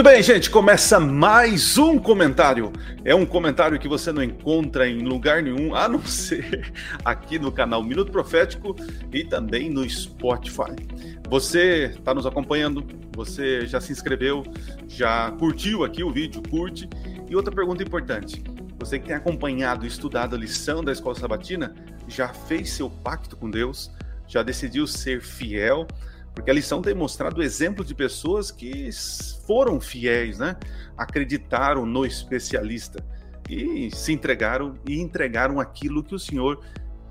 Muito bem, gente, começa mais um comentário. É um comentário que você não encontra em lugar nenhum, a não ser aqui no canal Minuto Profético e também no Spotify. Você está nos acompanhando, você já se inscreveu, já curtiu aqui o vídeo, curte. E outra pergunta importante: você que tem acompanhado e estudado a lição da escola sabatina, já fez seu pacto com Deus? Já decidiu ser fiel? Porque a lição tem mostrado exemplos de pessoas que foram fiéis, né? Acreditaram no especialista e se entregaram e entregaram aquilo que o Senhor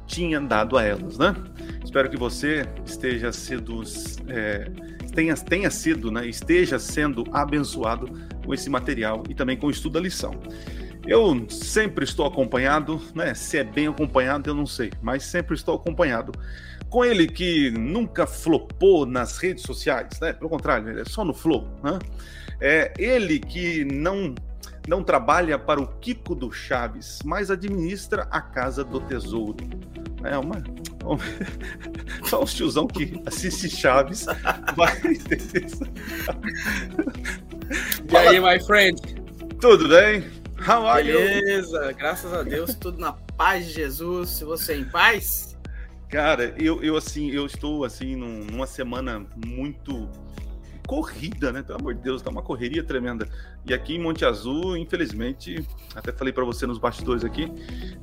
tinha dado a elas, né? Espero que você esteja sendo, é, tenha, tenha sido, né? Esteja sendo abençoado com esse material e também com o estudo da lição. Eu sempre estou acompanhado, né? Se é bem acompanhado, eu não sei, mas sempre estou acompanhado com ele que nunca flopou nas redes sociais, né? Pelo contrário, ele é só no flow, né? É ele que não não trabalha para o Kiko do Chaves, mas administra a Casa do Tesouro. É uma, só os tiozão que assiste Chaves vai ter isso. E aí, my friend? Tudo bem? How are Beleza, you? graças a Deus, tudo na paz de Jesus. Se você é em paz? Cara, eu, eu assim, eu estou assim num, numa semana muito corrida, né? Pelo amor de Deus, tá uma correria tremenda. E aqui em Monte Azul, infelizmente, até falei para você nos bastidores aqui,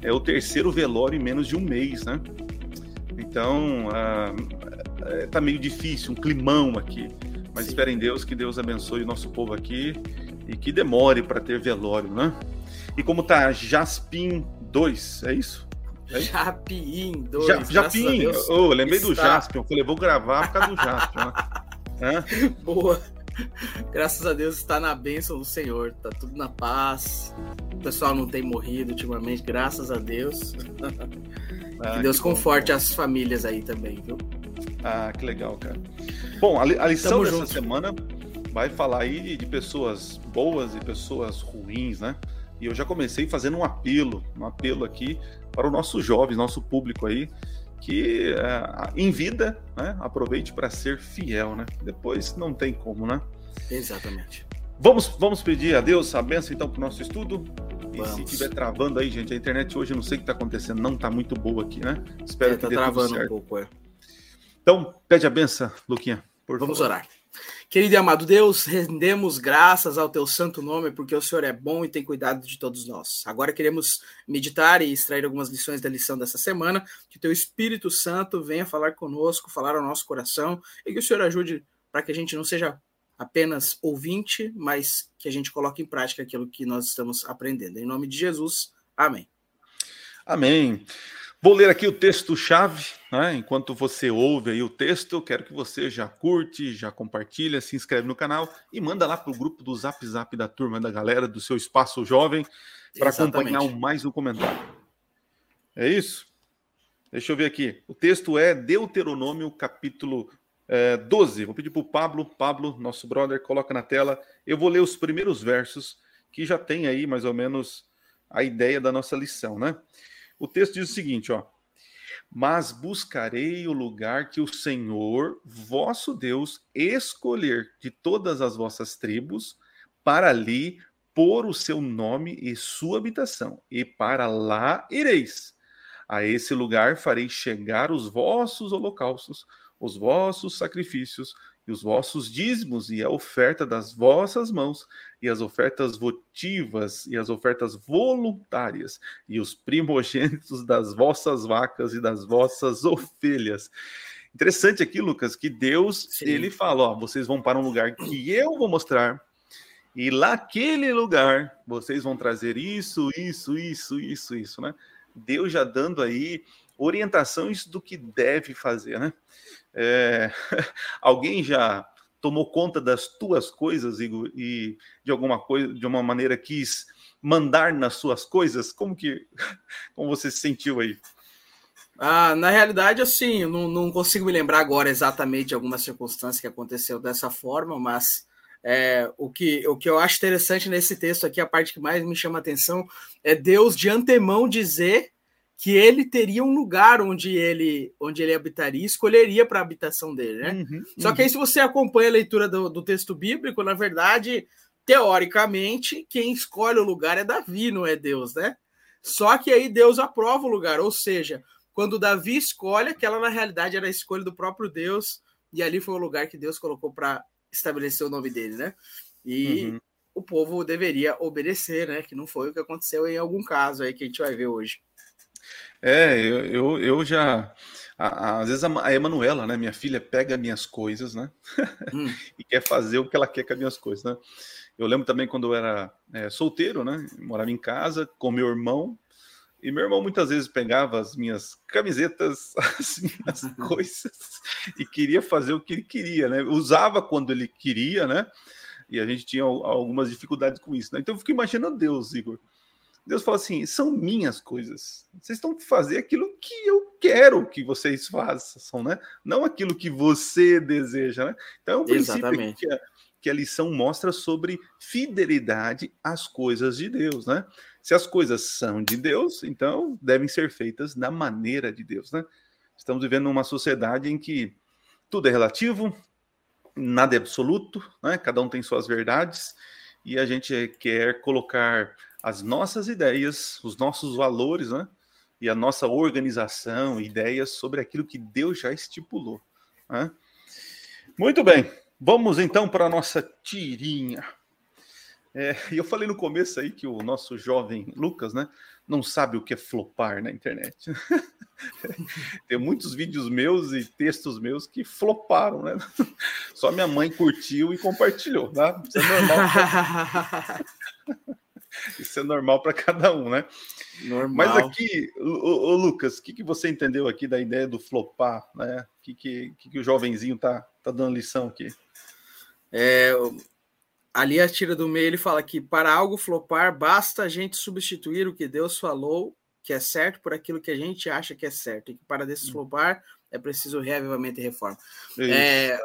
é o terceiro velório em menos de um mês, né? Então, ah, é, tá meio difícil, um climão aqui. Mas Sim. espero em Deus que Deus abençoe o nosso povo aqui e que demore para ter velório, né? E como tá Jaspim 2, é isso? Japim 2. Ja, Japim, oh, lembrei está... do Jaspion. Falei, vou gravar por causa do Jaspion. Né? Boa. Graças a Deus está na bênção do Senhor, tá tudo na paz. O pessoal não tem morrido ultimamente, graças a Deus. Ah, que Deus que conforte bom. as famílias aí também, viu? Ah, que legal, cara. Bom, a, a lição Tamo dessa junto. semana vai falar aí de pessoas boas e pessoas ruins, né? E eu já comecei fazendo um apelo, um apelo aqui para o nosso jovem, nosso público aí, que é, em vida, né, aproveite para ser fiel, né? Depois não tem como, né? Exatamente. Vamos, vamos pedir a Deus a benção então para o nosso estudo. E vamos. se estiver travando aí, gente, a internet hoje eu não sei o que está acontecendo, não está muito boa aqui, né? Espero é, que tá travando um pouco, é. Então, pede a benção, Luquinha. Vamos favor. orar. Querido e amado Deus, rendemos graças ao teu santo nome, porque o Senhor é bom e tem cuidado de todos nós. Agora queremos meditar e extrair algumas lições da lição dessa semana, que teu Espírito Santo venha falar conosco, falar ao nosso coração, e que o Senhor ajude para que a gente não seja apenas ouvinte, mas que a gente coloque em prática aquilo que nós estamos aprendendo. Em nome de Jesus, amém. Amém. Vou ler aqui o texto-chave, né? enquanto você ouve aí o texto, quero que você já curte, já compartilha, se inscreve no canal e manda lá para o grupo do Zap Zap da turma da galera, do seu espaço jovem, para acompanhar mais um comentário. É isso? Deixa eu ver aqui. O texto é Deuteronômio, capítulo é, 12. Vou pedir para o Pablo, Pablo, nosso brother, coloca na tela. Eu vou ler os primeiros versos, que já tem aí mais ou menos a ideia da nossa lição, né? O texto diz o seguinte, ó: Mas buscarei o lugar que o Senhor, vosso Deus, escolher de todas as vossas tribos, para ali pôr o seu nome e sua habitação, e para lá ireis. A esse lugar farei chegar os vossos holocaustos, os vossos sacrifícios e os vossos dízimos e a oferta das vossas mãos, e as ofertas votivas e as ofertas voluntárias, e os primogênitos das vossas vacas e das vossas ovelhas. Interessante aqui, Lucas, que Deus, Sim. ele fala, ó, vocês vão para um lugar que eu vou mostrar, e lá aquele lugar vocês vão trazer isso, isso, isso, isso, isso, né? Deus já dando aí orientações do que deve fazer, né? É, alguém já tomou conta das tuas coisas e, e, de alguma coisa, de uma maneira quis mandar nas suas coisas? Como que, como você se sentiu aí? Ah, na realidade, assim, não, não consigo me lembrar agora exatamente de alguma circunstância que aconteceu dessa forma, mas é, o, que, o que eu acho interessante nesse texto aqui, a parte que mais me chama a atenção, é Deus de antemão dizer que ele teria um lugar onde ele onde ele habitaria, escolheria para a habitação dele, né? Uhum, Só que aí, uhum. se você acompanha a leitura do, do, texto bíblico, na verdade, teoricamente, quem escolhe o lugar é Davi, não é Deus, né? Só que aí Deus aprova o lugar, ou seja, quando Davi escolhe, aquela na realidade era a escolha do próprio Deus, e ali foi o lugar que Deus colocou para estabelecer o nome dele, né? E uhum. o povo deveria obedecer, né? Que não foi o que aconteceu em algum caso aí que a gente vai ver hoje. É, eu, eu, eu já. às vezes a, a Emanuela, né, minha filha, pega minhas coisas, né? Hum. e quer fazer o que ela quer com as minhas coisas, né? Eu lembro também quando eu era é, solteiro, né? Morava em casa com meu irmão. E meu irmão muitas vezes pegava as minhas camisetas, as minhas coisas, e queria fazer o que ele queria, né? Usava quando ele queria, né? E a gente tinha algumas dificuldades com isso, né? Então eu fico imaginando Deus, Igor. Deus fala assim: são minhas coisas. Vocês estão fazer aquilo que eu quero que vocês façam, né? Não aquilo que você deseja, né? Então é um princípio que a, que a lição mostra sobre fidelidade às coisas de Deus, né? Se as coisas são de Deus, então devem ser feitas da maneira de Deus, né? Estamos vivendo numa sociedade em que tudo é relativo, nada é absoluto, né? Cada um tem suas verdades e a gente quer colocar as nossas ideias, os nossos valores, né? E a nossa organização, ideias sobre aquilo que Deus já estipulou. Né? Muito bem. Vamos então para a nossa tirinha. É, eu falei no começo aí que o nosso jovem Lucas, né, não sabe o que é flopar na internet. Tem muitos vídeos meus e textos meus que floparam, né? Só minha mãe curtiu e compartilhou, tá? Isso é normal. Isso é normal para cada um, né? Normal. Mas aqui, o, o Lucas, o que, que você entendeu aqui da ideia do flopar, né? O que, que, que, que o jovenzinho tá, tá dando lição aqui? É, ali a tira do meio ele fala que para algo flopar basta a gente substituir o que Deus falou que é certo por aquilo que a gente acha que é certo e que para desflopar é preciso reavivamento e reforma. É,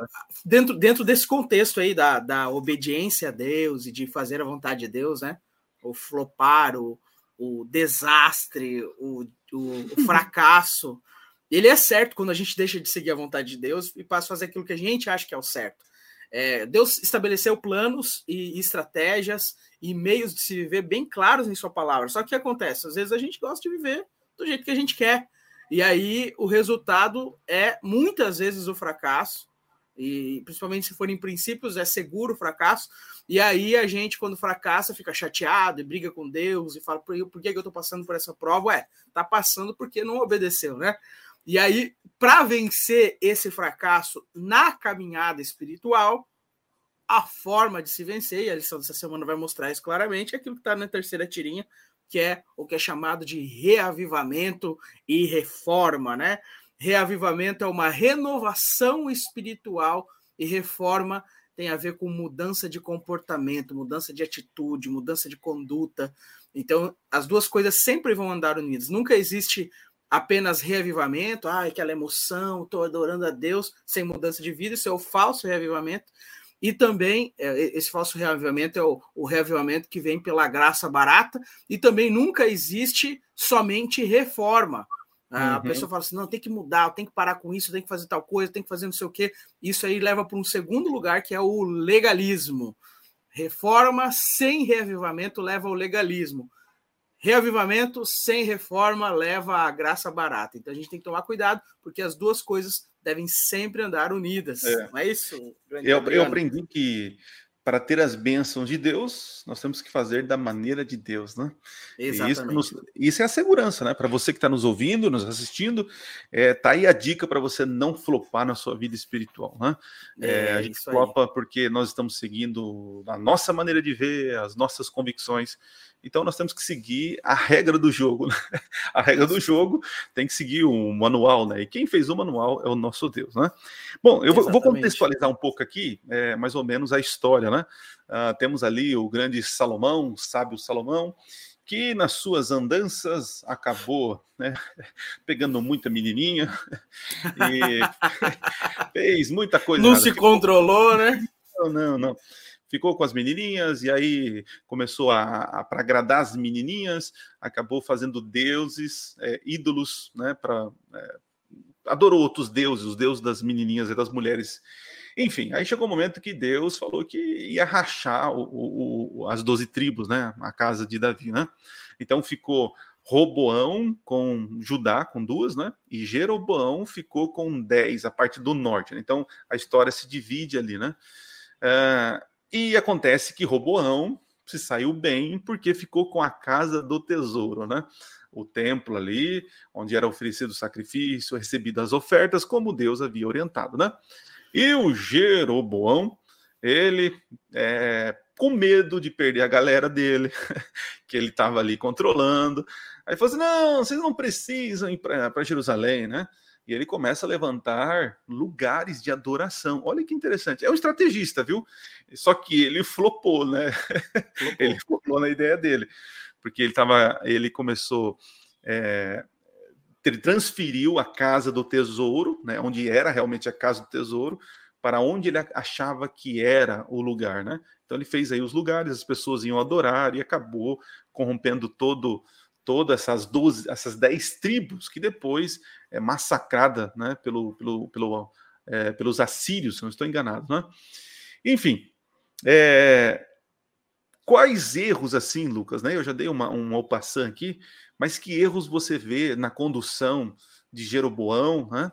dentro, dentro desse contexto aí da, da obediência a Deus e de fazer a vontade de Deus, né? O flopar, o, o desastre, o, o, o fracasso, ele é certo quando a gente deixa de seguir a vontade de Deus e passa a fazer aquilo que a gente acha que é o certo. É, Deus estabeleceu planos e estratégias e meios de se viver bem claros em sua palavra. Só que o que acontece? Às vezes a gente gosta de viver do jeito que a gente quer. E aí o resultado é muitas vezes o fracasso, e principalmente se forem princípios, é seguro o fracasso. E aí a gente, quando fracassa, fica chateado e briga com Deus e fala: por, que, eu estou passando por essa prova? Ué, tá passando porque não obedeceu, né? E aí, para vencer esse fracasso na caminhada espiritual, a forma de se vencer, e a lição dessa semana vai mostrar isso claramente, é aquilo que está na terceira tirinha, que é o que é chamado de reavivamento e reforma, né? Reavivamento é uma renovação espiritual e reforma tem a ver com mudança de comportamento, mudança de atitude, mudança de conduta. Então, as duas coisas sempre vão andar unidas. Nunca existe apenas reavivamento, ah, aquela emoção, estou adorando a Deus, sem mudança de vida, isso é o falso reavivamento. E também, é, esse falso reavivamento é o, o reavivamento que vem pela graça barata, e também nunca existe somente reforma. A uhum. pessoa fala assim: não, tem que mudar, tem que parar com isso, tem que fazer tal coisa, tem que fazer não sei o quê. Isso aí leva para um segundo lugar, que é o legalismo. Reforma sem reavivamento leva ao legalismo. Reavivamento sem reforma leva à graça barata. Então a gente tem que tomar cuidado, porque as duas coisas devem sempre andar unidas. É. Não é isso? Eu, eu, aprendi que para ter as bênçãos de Deus, nós temos que fazer da maneira de Deus, né? Exatamente. Isso, nos, isso, é a segurança, né? Para você que está nos ouvindo, nos assistindo, é, tá aí a dica para você não flopar na sua vida espiritual, né? É, é, a gente flopa porque nós estamos seguindo a nossa maneira de ver, as nossas convicções, então nós temos que seguir a regra do jogo. Né? A regra do jogo tem que seguir um manual, né? E quem fez o manual é o nosso Deus, né? Bom, eu vou, vou contextualizar um pouco aqui, é, mais ou menos a história, né? Uh, temos ali o grande Salomão, o sábio Salomão, que nas suas andanças acabou né, pegando muita menininha e fez muita coisa. Não se controlou, né? Não, não, não ficou com as menininhas e aí começou a, a para agradar as menininhas, acabou fazendo deuses, é, ídolos, né? Para é, adorou outros deuses, os deuses das menininhas e das mulheres. Enfim, aí chegou o um momento que Deus falou que ia rachar o, o, as doze tribos, né? A casa de Davi, né? Então ficou Roboão com Judá, com duas, né? E Jeroboão ficou com dez, a parte do norte. Né? Então a história se divide ali, né? Uh, e acontece que Roboão se saiu bem porque ficou com a casa do tesouro, né? O templo ali, onde era oferecido o sacrifício, recebidas as ofertas, como Deus havia orientado, né? E o Jeroboão, ele é, com medo de perder a galera dele, que ele estava ali controlando. Aí falou assim: não, vocês não precisam ir para Jerusalém, né? E ele começa a levantar lugares de adoração. Olha que interessante. É um estrategista, viu? Só que ele flopou, né? Flopou. ele flopou na ideia dele. Porque ele tava, ele começou. É, ele transferiu a casa do tesouro, né, onde era realmente a casa do tesouro, para onde ele achava que era o lugar, né? Então ele fez aí os lugares, as pessoas iam adorar e acabou corrompendo todo todas essas 12, essas 10 tribos que depois é massacrada, né, pelo, pelo, pelo é, pelos assírios, se não estou enganado, né? Enfim, é, quais erros assim, Lucas, né? Eu já dei uma um opassant aqui, mas que erros você vê na condução de Jeroboão, né?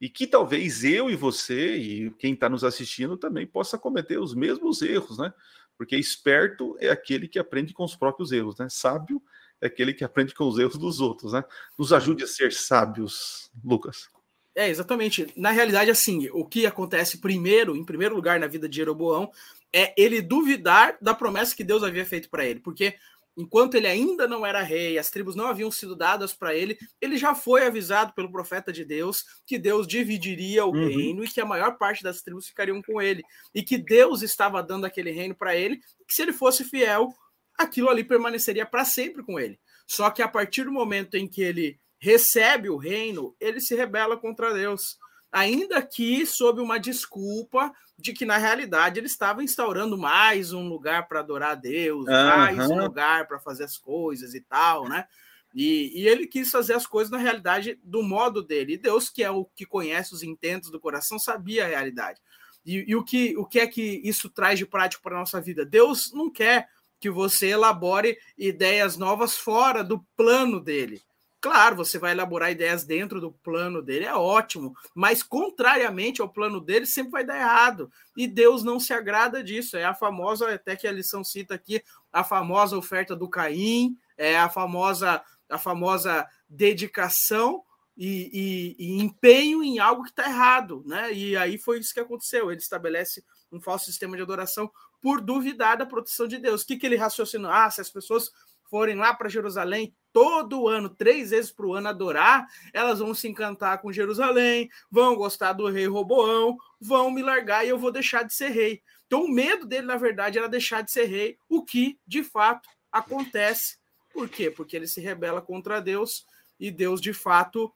e que talvez eu e você e quem está nos assistindo também possa cometer os mesmos erros, né? Porque esperto é aquele que aprende com os próprios erros, né? Sábio é aquele que aprende com os erros dos outros, né? Nos ajude a ser sábios, Lucas. É, exatamente. Na realidade, assim, o que acontece primeiro, em primeiro lugar na vida de Jeroboão, é ele duvidar da promessa que Deus havia feito para ele, porque enquanto ele ainda não era rei, as tribos não haviam sido dadas para ele, ele já foi avisado pelo profeta de Deus que Deus dividiria o uhum. reino e que a maior parte das tribos ficariam com ele, e que Deus estava dando aquele reino para ele, que se ele fosse fiel, aquilo ali permaneceria para sempre com ele. Só que a partir do momento em que ele recebe o reino, ele se rebela contra Deus ainda que sob uma desculpa de que na realidade ele estava instaurando mais um lugar para adorar a Deus, uhum. mais um lugar para fazer as coisas e tal, né? E, e, ele quis fazer as coisas na realidade do modo dele. E Deus, que é o que conhece os intentos do coração, sabia a realidade. E, e o, que, o que é que isso traz de prático para a nossa vida? Deus não quer que você elabore ideias novas fora do plano dele. Claro, você vai elaborar ideias dentro do plano dele, é ótimo, mas contrariamente ao plano dele, sempre vai dar errado. E Deus não se agrada disso. É a famosa, até que a lição cita aqui, a famosa oferta do Caim, é a famosa, a famosa dedicação e, e, e empenho em algo que está errado, né? E aí foi isso que aconteceu. Ele estabelece um falso sistema de adoração por duvidar da proteção de Deus. O que, que ele raciocinou? Ah, se as pessoas forem lá para Jerusalém todo ano, três vezes por ano, adorar, elas vão se encantar com Jerusalém, vão gostar do rei Roboão, vão me largar e eu vou deixar de ser rei. Então, o medo dele, na verdade, era deixar de ser rei, o que de fato acontece. Por quê? Porque ele se rebela contra Deus e Deus, de fato,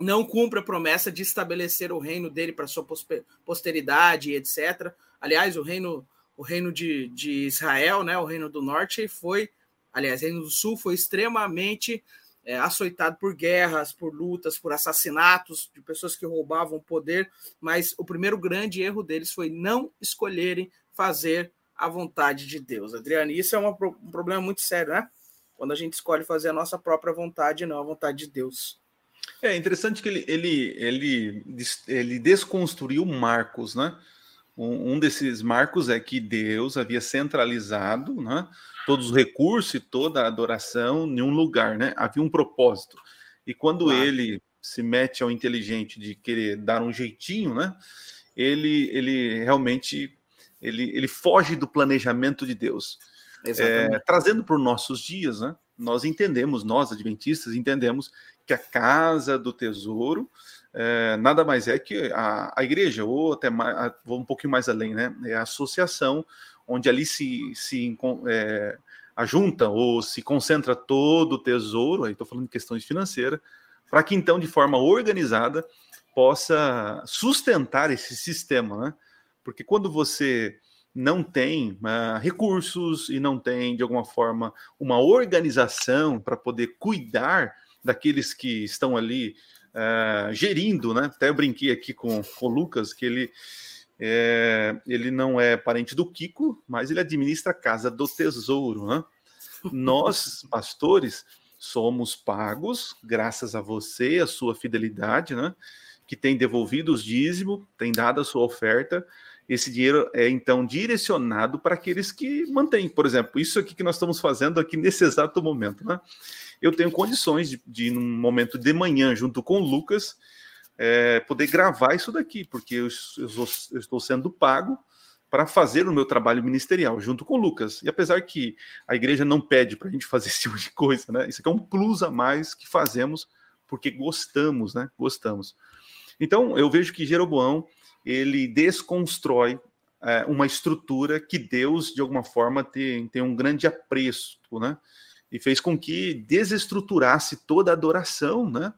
não cumpre a promessa de estabelecer o reino dele para sua posteridade, etc. Aliás, o reino, o reino de, de Israel, né, o reino do norte, foi aliás, Reino do Sul foi extremamente é, açoitado por guerras, por lutas, por assassinatos de pessoas que roubavam poder, mas o primeiro grande erro deles foi não escolherem fazer a vontade de Deus. Adriano, isso é uma, um problema muito sério, né? Quando a gente escolhe fazer a nossa própria vontade, não a vontade de Deus. É interessante que ele, ele, ele, ele desconstruiu Marcos, né? Um, um desses marcos é que Deus havia centralizado, né? todos os recursos e toda a adoração em um lugar, né? Havia um propósito. E quando claro. ele se mete ao inteligente de querer dar um jeitinho, né? Ele, ele realmente ele, ele foge do planejamento de Deus. É, trazendo para os nossos dias, né? Nós entendemos, nós adventistas entendemos que a casa do tesouro é, nada mais é que a, a igreja, ou até mais, vou um pouquinho mais além, né? É a associação onde ali se, se é, ajunta ou se concentra todo o tesouro, aí estou falando de questões financeiras, para que então, de forma organizada, possa sustentar esse sistema, né? Porque quando você não tem uh, recursos e não tem, de alguma forma, uma organização para poder cuidar daqueles que estão ali uh, gerindo, né? Até eu brinquei aqui com, com o Lucas que ele é, ele não é parente do Kiko, mas ele administra a casa do tesouro, né? Nós, pastores, somos pagos, graças a você, a sua fidelidade, né? Que tem devolvido os dízimos, tem dado a sua oferta. Esse dinheiro é então direcionado para aqueles que mantêm. Por exemplo, isso aqui que nós estamos fazendo aqui nesse exato momento, né? Eu tenho condições de, de num momento de manhã, junto com o Lucas, é, poder gravar isso daqui, porque eu, eu, eu estou sendo pago para fazer o meu trabalho ministerial junto com o Lucas. E apesar que a igreja não pede para a gente fazer esse tipo de coisa, né? Isso aqui é um plus a mais que fazemos porque gostamos, né? Gostamos. Então eu vejo que Jeroboão ele desconstrói é, uma estrutura que Deus de alguma forma tem, tem um grande apreço, né? E fez com que desestruturasse toda a adoração, né?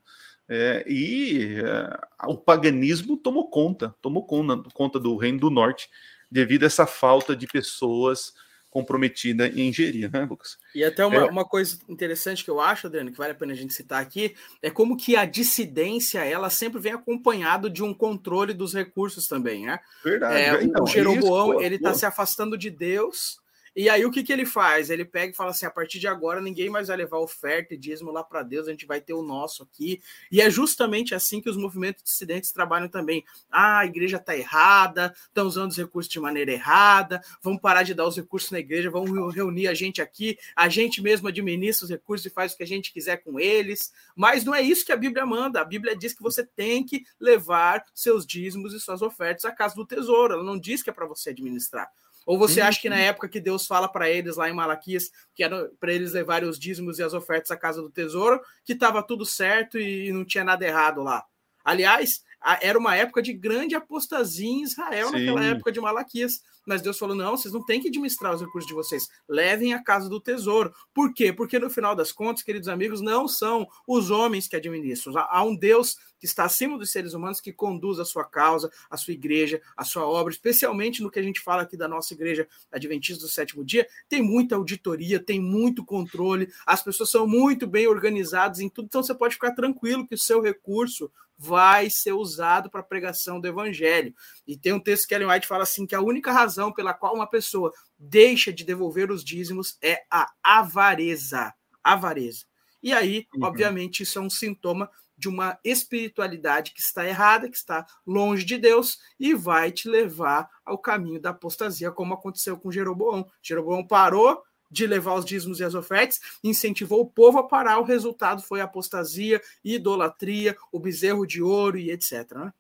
É, e é, o paganismo tomou conta, tomou conta, conta do Reino do Norte devido a essa falta de pessoas comprometidas em gerir, né, Lucas? E até uma, é... uma coisa interessante que eu acho, Adriano, que vale a pena a gente citar aqui, é como que a dissidência, ela sempre vem acompanhado de um controle dos recursos também, né? Verdade. É, então, o Jeroboão, isso, ele está se afastando de Deus e aí o que, que ele faz? Ele pega e fala assim: a partir de agora ninguém mais vai levar oferta e dízimo lá para Deus, a gente vai ter o nosso aqui. E é justamente assim que os movimentos dissidentes trabalham também. Ah, a igreja está errada, estão usando os recursos de maneira errada, vamos parar de dar os recursos na igreja, vamos reunir a gente aqui, a gente mesmo administra os recursos e faz o que a gente quiser com eles. Mas não é isso que a Bíblia manda. A Bíblia diz que você tem que levar seus dízimos e suas ofertas à casa do tesouro. Ela não diz que é para você administrar. Ou você acha que na época que Deus fala para eles lá em Malaquias, que era para eles levarem os dízimos e as ofertas à casa do tesouro, que estava tudo certo e não tinha nada errado lá? Aliás, era uma época de grande apostasia em Israel, Sim. naquela época de Malaquias. Mas Deus falou: não, vocês não têm que administrar os recursos de vocês, levem a casa do tesouro. Por quê? Porque no final das contas, queridos amigos, não são os homens que administram. Há um Deus que está acima dos seres humanos que conduz a sua causa, a sua igreja, a sua obra, especialmente no que a gente fala aqui da nossa igreja Adventista do Sétimo Dia. Tem muita auditoria, tem muito controle, as pessoas são muito bem organizadas em tudo, então você pode ficar tranquilo que o seu recurso vai ser usado para pregação do evangelho. E tem um texto que Ellen White fala assim que a única razão pela qual uma pessoa deixa de devolver os dízimos é a avareza. Avareza. E aí, uhum. obviamente, isso é um sintoma de uma espiritualidade que está errada, que está longe de Deus e vai te levar ao caminho da apostasia, como aconteceu com Jeroboão. Jeroboão parou de levar os dízimos e as ofertas, incentivou o povo a parar, o resultado foi apostasia, idolatria, o bezerro de ouro e etc. Né?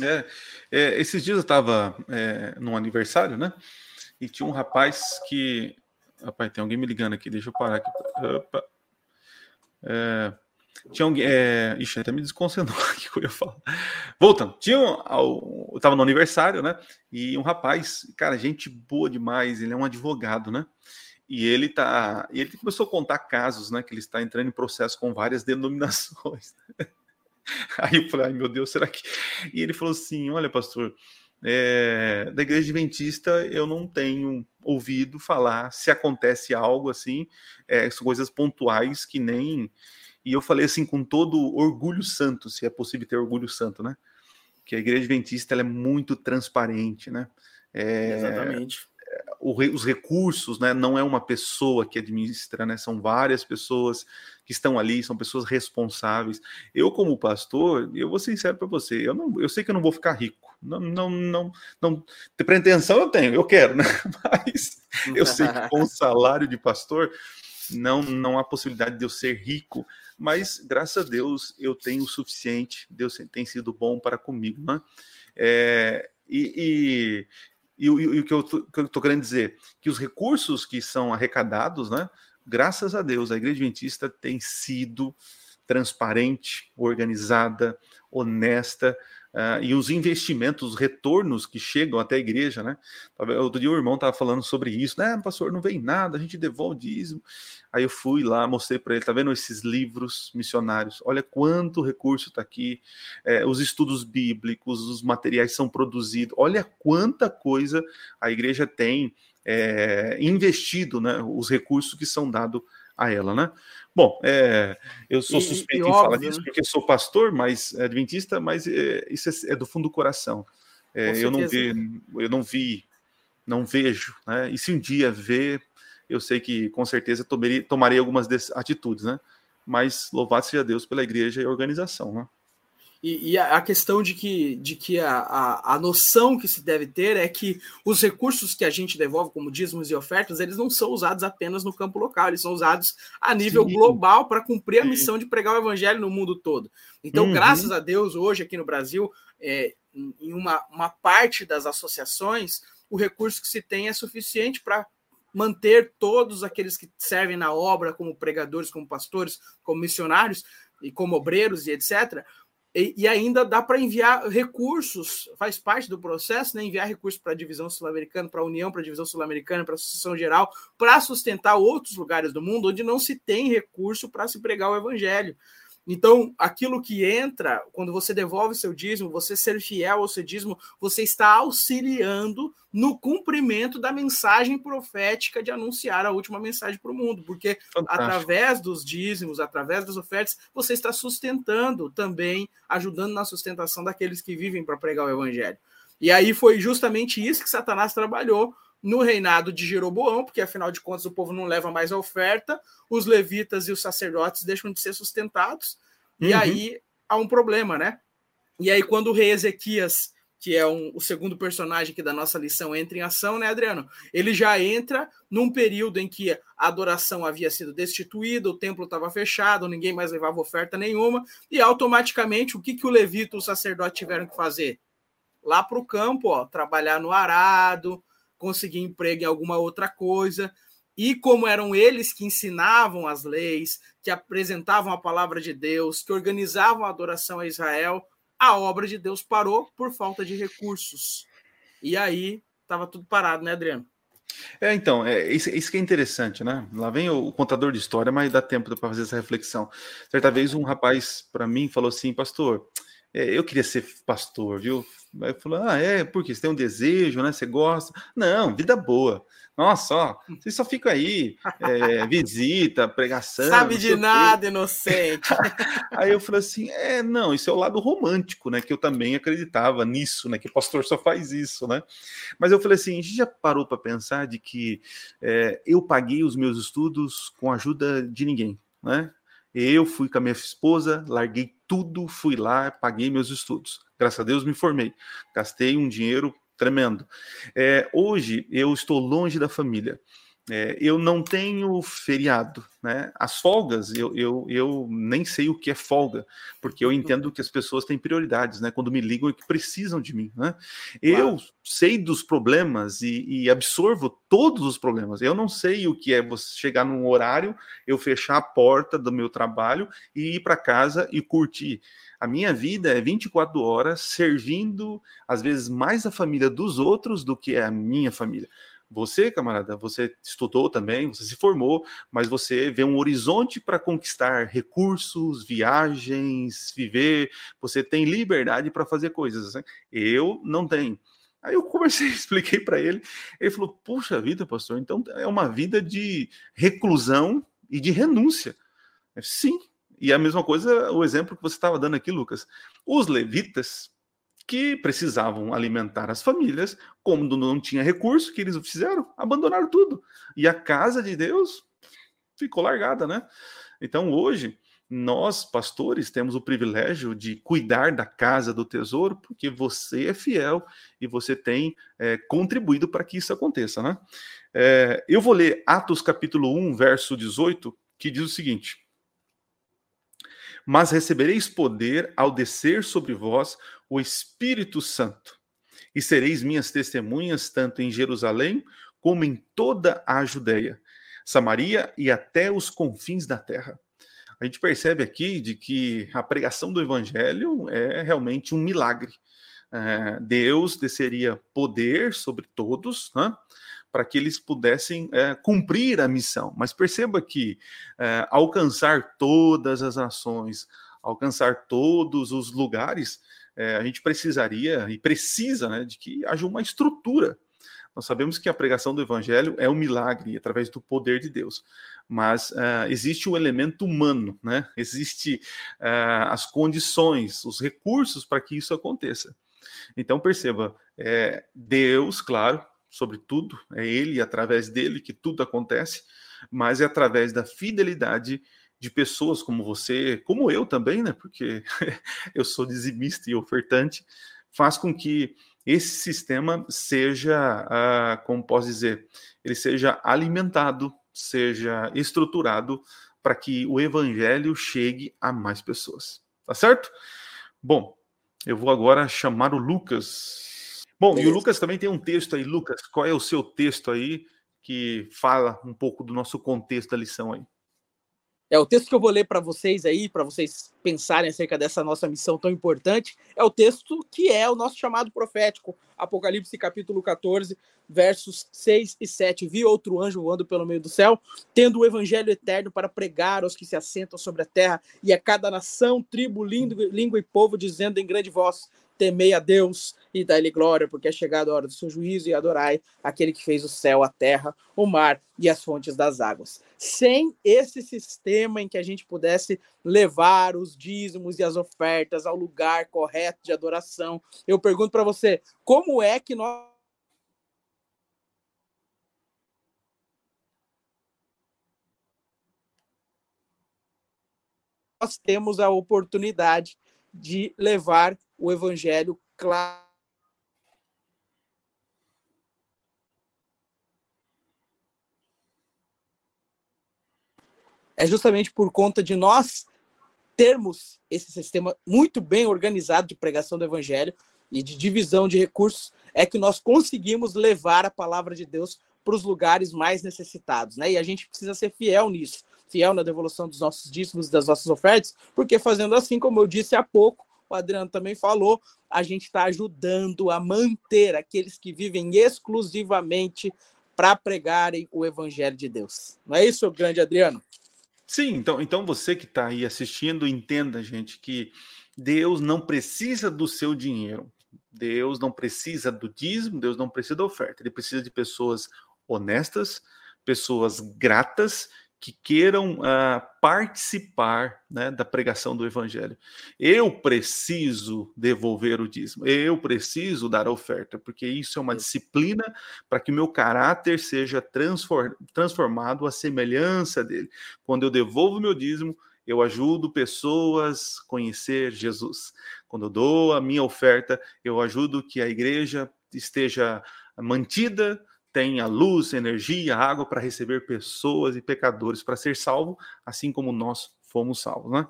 É, é, esses dias eu estava é, num aniversário, né? E tinha um rapaz que. Rapaz, tem alguém me ligando aqui, deixa eu parar aqui. Opa. É, tinha alguém. É... Ixi, até me desconcentrou aqui que eu ia falar. Voltando, tinha um, eu estava no aniversário, né? E um rapaz, cara, gente boa demais, ele é um advogado, né? E ele tá. E ele começou a contar casos, né? Que ele está entrando em processo com várias denominações. Aí eu falei, ai meu Deus, será que. E ele falou assim: olha, pastor, é, da igreja adventista eu não tenho ouvido falar se acontece algo assim, é, são coisas pontuais que nem. E eu falei assim com todo orgulho santo, se é possível ter orgulho santo, né? Que a igreja adventista ela é muito transparente, né? É, Exatamente os recursos, né? Não é uma pessoa que administra, né? São várias pessoas que estão ali, são pessoas responsáveis. Eu, como pastor, eu vou ser sincero para você, eu não, eu sei que eu não vou ficar rico. Não, não, não, não. Pretensão eu tenho, eu quero, né? Mas eu sei que com o salário de pastor não, não há possibilidade de eu ser rico. Mas graças a Deus eu tenho o suficiente. Deus tem sido bom para comigo, né? É, e, e, o que eu estou querendo dizer? Que os recursos que são arrecadados, né? Graças a Deus, a Igreja Adventista tem sido transparente, organizada, honesta, Uh, e os investimentos, os retornos que chegam até a igreja, né? Outro dia o irmão estava falando sobre isso, né? Pastor, não vem nada, a gente devolve dízimo. Aí eu fui lá, mostrei para ele, tá vendo esses livros missionários? Olha quanto recurso está aqui, é, os estudos bíblicos, os materiais são produzidos, olha quanta coisa a igreja tem é, investido, né? Os recursos que são dados a ela, né? Bom, é, eu sou suspeito e, em falar disso né? porque sou pastor, mas é adventista, mas é, isso é, é, do fundo do coração. É, eu não vi, eu não vi, não vejo, né? E se um dia ver, eu sei que com certeza tomarei, tomarei algumas atitudes, né? Mas louvado seja Deus pela igreja e organização, né? E, e, a questão de que, de que a, a, a, noção que se deve ter é que os recursos que a gente devolve, como dízimos e ofertas, eles não são usados apenas no campo local, eles são usados a nível Sim. global para cumprir a missão de pregar o evangelho no mundo todo. Então, uhum. graças a Deus, hoje aqui no Brasil, é, em uma, uma parte das associações, o recurso que se tem é suficiente para manter todos aqueles que servem na obra, como pregadores, como pastores, como missionários e como obreiros e etc., e, e ainda dá para enviar recursos, faz parte do processo, né? Enviar recursos para a divisão sul-americana, para a União, para a divisão sul-americana, para a Associação Geral, para sustentar outros lugares do mundo onde não se tem recurso para se pregar o evangelho. Então, aquilo que entra, quando você devolve seu dízimo, você ser fiel ao seu dízimo, você está auxiliando no cumprimento da mensagem profética de anunciar a última mensagem para o mundo, porque Fantástico. através dos dízimos, através das ofertas, você está sustentando também, ajudando na sustentação daqueles que vivem para pregar o evangelho. E aí foi justamente isso que Satanás trabalhou no reinado de Jeroboão, porque afinal de contas o povo não leva mais a oferta, os levitas e os sacerdotes deixam de ser sustentados, uhum. e aí há um problema, né? E aí, quando o rei Ezequias, que é um, o segundo personagem aqui da nossa lição, entra em ação, né, Adriano? Ele já entra num período em que a adoração havia sido destituída, o templo estava fechado, ninguém mais levava oferta nenhuma, e automaticamente o que, que o levita e o sacerdote tiveram que fazer? Lá para o campo, ó, trabalhar no arado, conseguir emprego em alguma outra coisa. E como eram eles que ensinavam as leis, que apresentavam a palavra de Deus, que organizavam a adoração a Israel, a obra de Deus parou por falta de recursos. E aí estava tudo parado, né, Adriano? É, então, é, isso, isso, que é interessante, né? Lá vem o, o contador de história, mas dá tempo para fazer essa reflexão. Certa vez um rapaz para mim falou assim, pastor, é, eu queria ser pastor, viu? Aí falou: Ah, é, porque você tem um desejo, né? Você gosta. Não, vida boa. Nossa, ó, você só fica aí, é, visita, pregação. Sabe de nada, inocente. aí eu falei assim: é, não, isso é o lado romântico, né? Que eu também acreditava nisso, né? Que o pastor só faz isso, né? Mas eu falei assim: a gente já parou para pensar de que é, eu paguei os meus estudos com a ajuda de ninguém, né? Eu fui com a minha esposa, larguei tudo, fui lá, paguei meus estudos. Graças a Deus me formei. Gastei um dinheiro tremendo. É, hoje eu estou longe da família. É, eu não tenho feriado, né? As folgas, eu, eu, eu nem sei o que é folga, porque eu entendo que as pessoas têm prioridades, né? Quando me ligam e que precisam de mim, né? Eu sei dos problemas e, e, absorvo todos os problemas. Eu não sei o que é você chegar num horário, eu fechar a porta do meu trabalho e ir para casa e curtir. A minha vida é 24 horas servindo, às vezes, mais a família dos outros do que a minha família. Você, camarada, você estudou também, você se formou, mas você vê um horizonte para conquistar recursos, viagens, viver. Você tem liberdade para fazer coisas. Né? Eu não tenho. Aí eu conversei, expliquei para ele. Ele falou: Puxa vida, pastor, então é uma vida de reclusão e de renúncia. Sim. E a mesma coisa, o exemplo que você estava dando aqui, Lucas. Os levitas, que precisavam alimentar as famílias, como não tinha recurso, que eles fizeram? Abandonaram tudo. E a casa de Deus ficou largada, né? Então hoje, nós, pastores, temos o privilégio de cuidar da casa do tesouro, porque você é fiel e você tem é, contribuído para que isso aconteça, né? É, eu vou ler Atos capítulo 1, verso 18, que diz o seguinte mas recebereis poder ao descer sobre vós o Espírito Santo, e sereis minhas testemunhas tanto em Jerusalém como em toda a Judéia, Samaria e até os confins da terra. a gente percebe aqui de que a pregação do evangelho é realmente um milagre. É, Deus desceria poder sobre todos, né? para que eles pudessem é, cumprir a missão. Mas perceba que é, alcançar todas as nações, alcançar todos os lugares, é, a gente precisaria e precisa né, de que haja uma estrutura. Nós sabemos que a pregação do evangelho é um milagre através do poder de Deus, mas uh, existe o um elemento humano, né? Existe uh, as condições, os recursos para que isso aconteça. Então perceba, é, Deus, claro, sobre tudo, é Ele, através dele que tudo acontece, mas é através da fidelidade de pessoas como você, como eu também, né? Porque eu sou dizimista e ofertante, faz com que esse sistema seja, ah, como posso dizer, ele seja alimentado, seja estruturado para que o evangelho chegue a mais pessoas. Tá certo? Bom, eu vou agora chamar o Lucas Bom, e o Lucas também tem um texto aí. Lucas, qual é o seu texto aí que fala um pouco do nosso contexto da lição aí? É o texto que eu vou ler para vocês aí, para vocês pensarem acerca dessa nossa missão tão importante. É o texto que é o nosso chamado profético, Apocalipse capítulo 14, versos 6 e 7. Vi outro anjo voando pelo meio do céu, tendo o evangelho eterno para pregar aos que se assentam sobre a terra e a cada nação, tribo, língua e povo, dizendo em grande voz: temei a Deus e dai-lhe glória, porque é chegada a hora do seu juízo e adorai aquele que fez o céu, a terra, o mar e as fontes das águas. Sem esse sistema em que a gente pudesse levar os dízimos e as ofertas ao lugar correto de adoração, eu pergunto para você, como é que nós nós temos a oportunidade de levar o evangelho claro. É justamente por conta de nós termos esse sistema muito bem organizado de pregação do evangelho e de divisão de recursos é que nós conseguimos levar a palavra de Deus para os lugares mais necessitados, né? E a gente precisa ser fiel nisso, fiel na devolução dos nossos dízimos, das nossas ofertas, porque fazendo assim, como eu disse há pouco, o Adriano também falou, a gente está ajudando a manter aqueles que vivem exclusivamente para pregarem o evangelho de Deus. Não é isso, grande Adriano? Sim, então, então você que está aí assistindo, entenda, gente, que Deus não precisa do seu dinheiro. Deus não precisa do dízimo, Deus não precisa da oferta. Ele precisa de pessoas honestas, pessoas gratas que queiram uh, participar né, da pregação do evangelho. Eu preciso devolver o dízimo, eu preciso dar a oferta, porque isso é uma disciplina para que o meu caráter seja transformado à semelhança dele. Quando eu devolvo meu dízimo, eu ajudo pessoas a conhecer Jesus. Quando eu dou a minha oferta, eu ajudo que a igreja esteja mantida tenha luz, energia, água para receber pessoas e pecadores para ser salvo, assim como nós fomos salvos, né?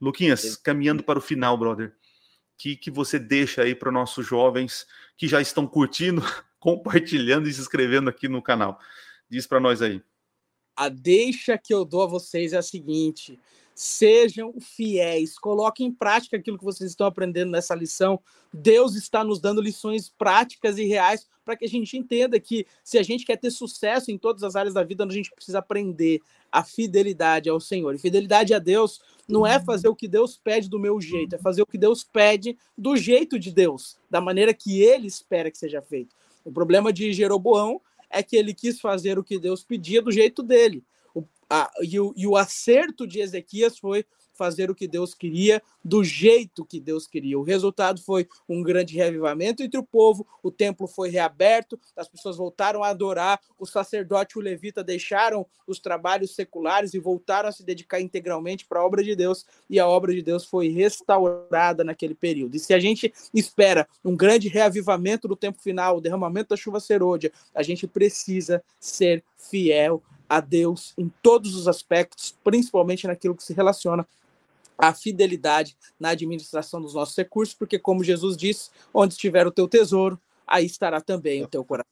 Luquinhas, caminhando para o final, brother, que que você deixa aí para nossos jovens que já estão curtindo, compartilhando e se inscrevendo aqui no canal? Diz para nós aí. A deixa que eu dou a vocês é a seguinte: sejam fiéis, coloquem em prática aquilo que vocês estão aprendendo nessa lição. Deus está nos dando lições práticas e reais para que a gente entenda que se a gente quer ter sucesso em todas as áreas da vida, a gente precisa aprender a fidelidade ao Senhor. E fidelidade a Deus não é fazer o que Deus pede do meu jeito, é fazer o que Deus pede do jeito de Deus, da maneira que ele espera que seja feito. O problema de Jeroboão é que ele quis fazer o que Deus pedia do jeito dele a, e, o, e o acerto de Ezequias foi fazer o que Deus queria, do jeito que Deus queria. O resultado foi um grande revivamento entre o povo, o templo foi reaberto, as pessoas voltaram a adorar, o sacerdote e o levita deixaram os trabalhos seculares e voltaram a se dedicar integralmente para a obra de Deus, e a obra de Deus foi restaurada naquele período. E se a gente espera um grande reavivamento do tempo final, o derramamento da chuva serôdia, a gente precisa ser fiel a Deus em todos os aspectos, principalmente naquilo que se relaciona à fidelidade na administração dos nossos recursos, porque, como Jesus disse, onde estiver o teu tesouro, aí estará também o teu coração.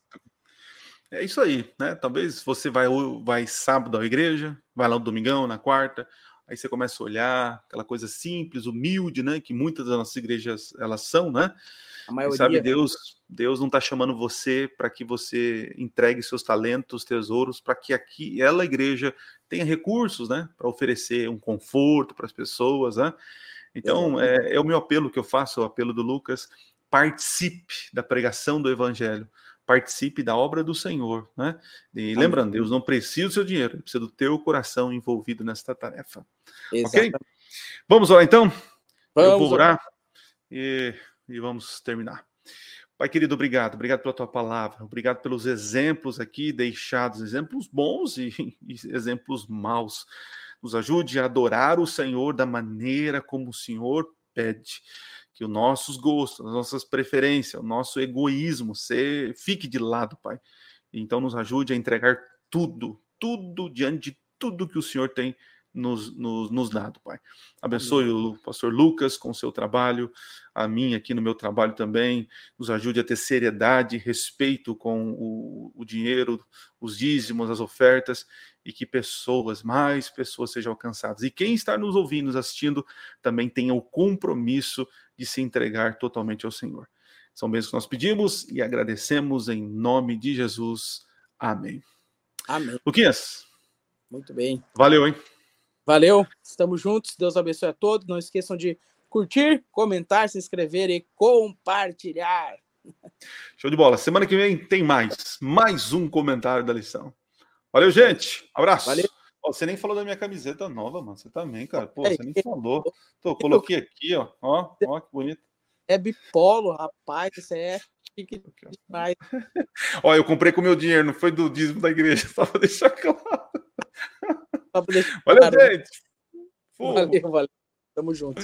É isso aí, né? Talvez você vai, vai sábado à igreja, vai lá no domingão, na quarta, aí você começa a olhar aquela coisa simples, humilde, né? Que muitas das nossas igrejas elas são, né? A maioria. sabe, Deus, Deus não está chamando você para que você entregue seus talentos, tesouros, para que aqui ela, igreja, tenha recursos, né? Para oferecer um conforto para as pessoas, né? Então, é, é, o meu apelo que eu faço, o apelo do Lucas. Participe da pregação do evangelho participe da obra do Senhor, né? E lembrando, Deus não precisa do seu dinheiro, ele precisa do teu coração envolvido nesta tarefa. Exatamente. Ok? Vamos orar então? Vamos Eu vou orar e, e vamos terminar. Pai querido, obrigado, obrigado pela tua palavra, obrigado pelos exemplos aqui deixados, exemplos bons e, e exemplos maus. Nos ajude a adorar o Senhor da maneira como o Senhor pede que os nossos gostos, as nossas preferências, o nosso egoísmo se, fique de lado, Pai. Então nos ajude a entregar tudo, tudo diante de tudo que o Senhor tem nos, nos, nos dado, Pai. Abençoe o pastor Lucas com o seu trabalho, a mim aqui no meu trabalho também. Nos ajude a ter seriedade, respeito com o, o dinheiro, os dízimos, as ofertas, e que pessoas, mais pessoas sejam alcançadas. E quem está nos ouvindo, nos assistindo, também tenha o compromisso de se entregar totalmente ao Senhor. São bênçãos que nós pedimos e agradecemos em nome de Jesus. Amém. Amém. Luquinhas. Muito bem. Valeu, hein? Valeu. Estamos juntos. Deus abençoe a todos. Não esqueçam de curtir, comentar, se inscrever e compartilhar. Show de bola. Semana que vem tem mais. Mais um comentário da lição. Valeu, gente. Abraço. Valeu. você nem falou da minha camiseta nova, mano. Você também, cara. Pô, você nem falou. Tô, coloquei aqui, ó. Ó, ó, que bonito. É bipolo, rapaz. Isso é chique demais. ó, eu comprei com o meu dinheiro, não foi do dízimo da igreja, só pra deixar claro. Só pra deixar valeu, claro. gente. Valeu, valeu. Tamo junto.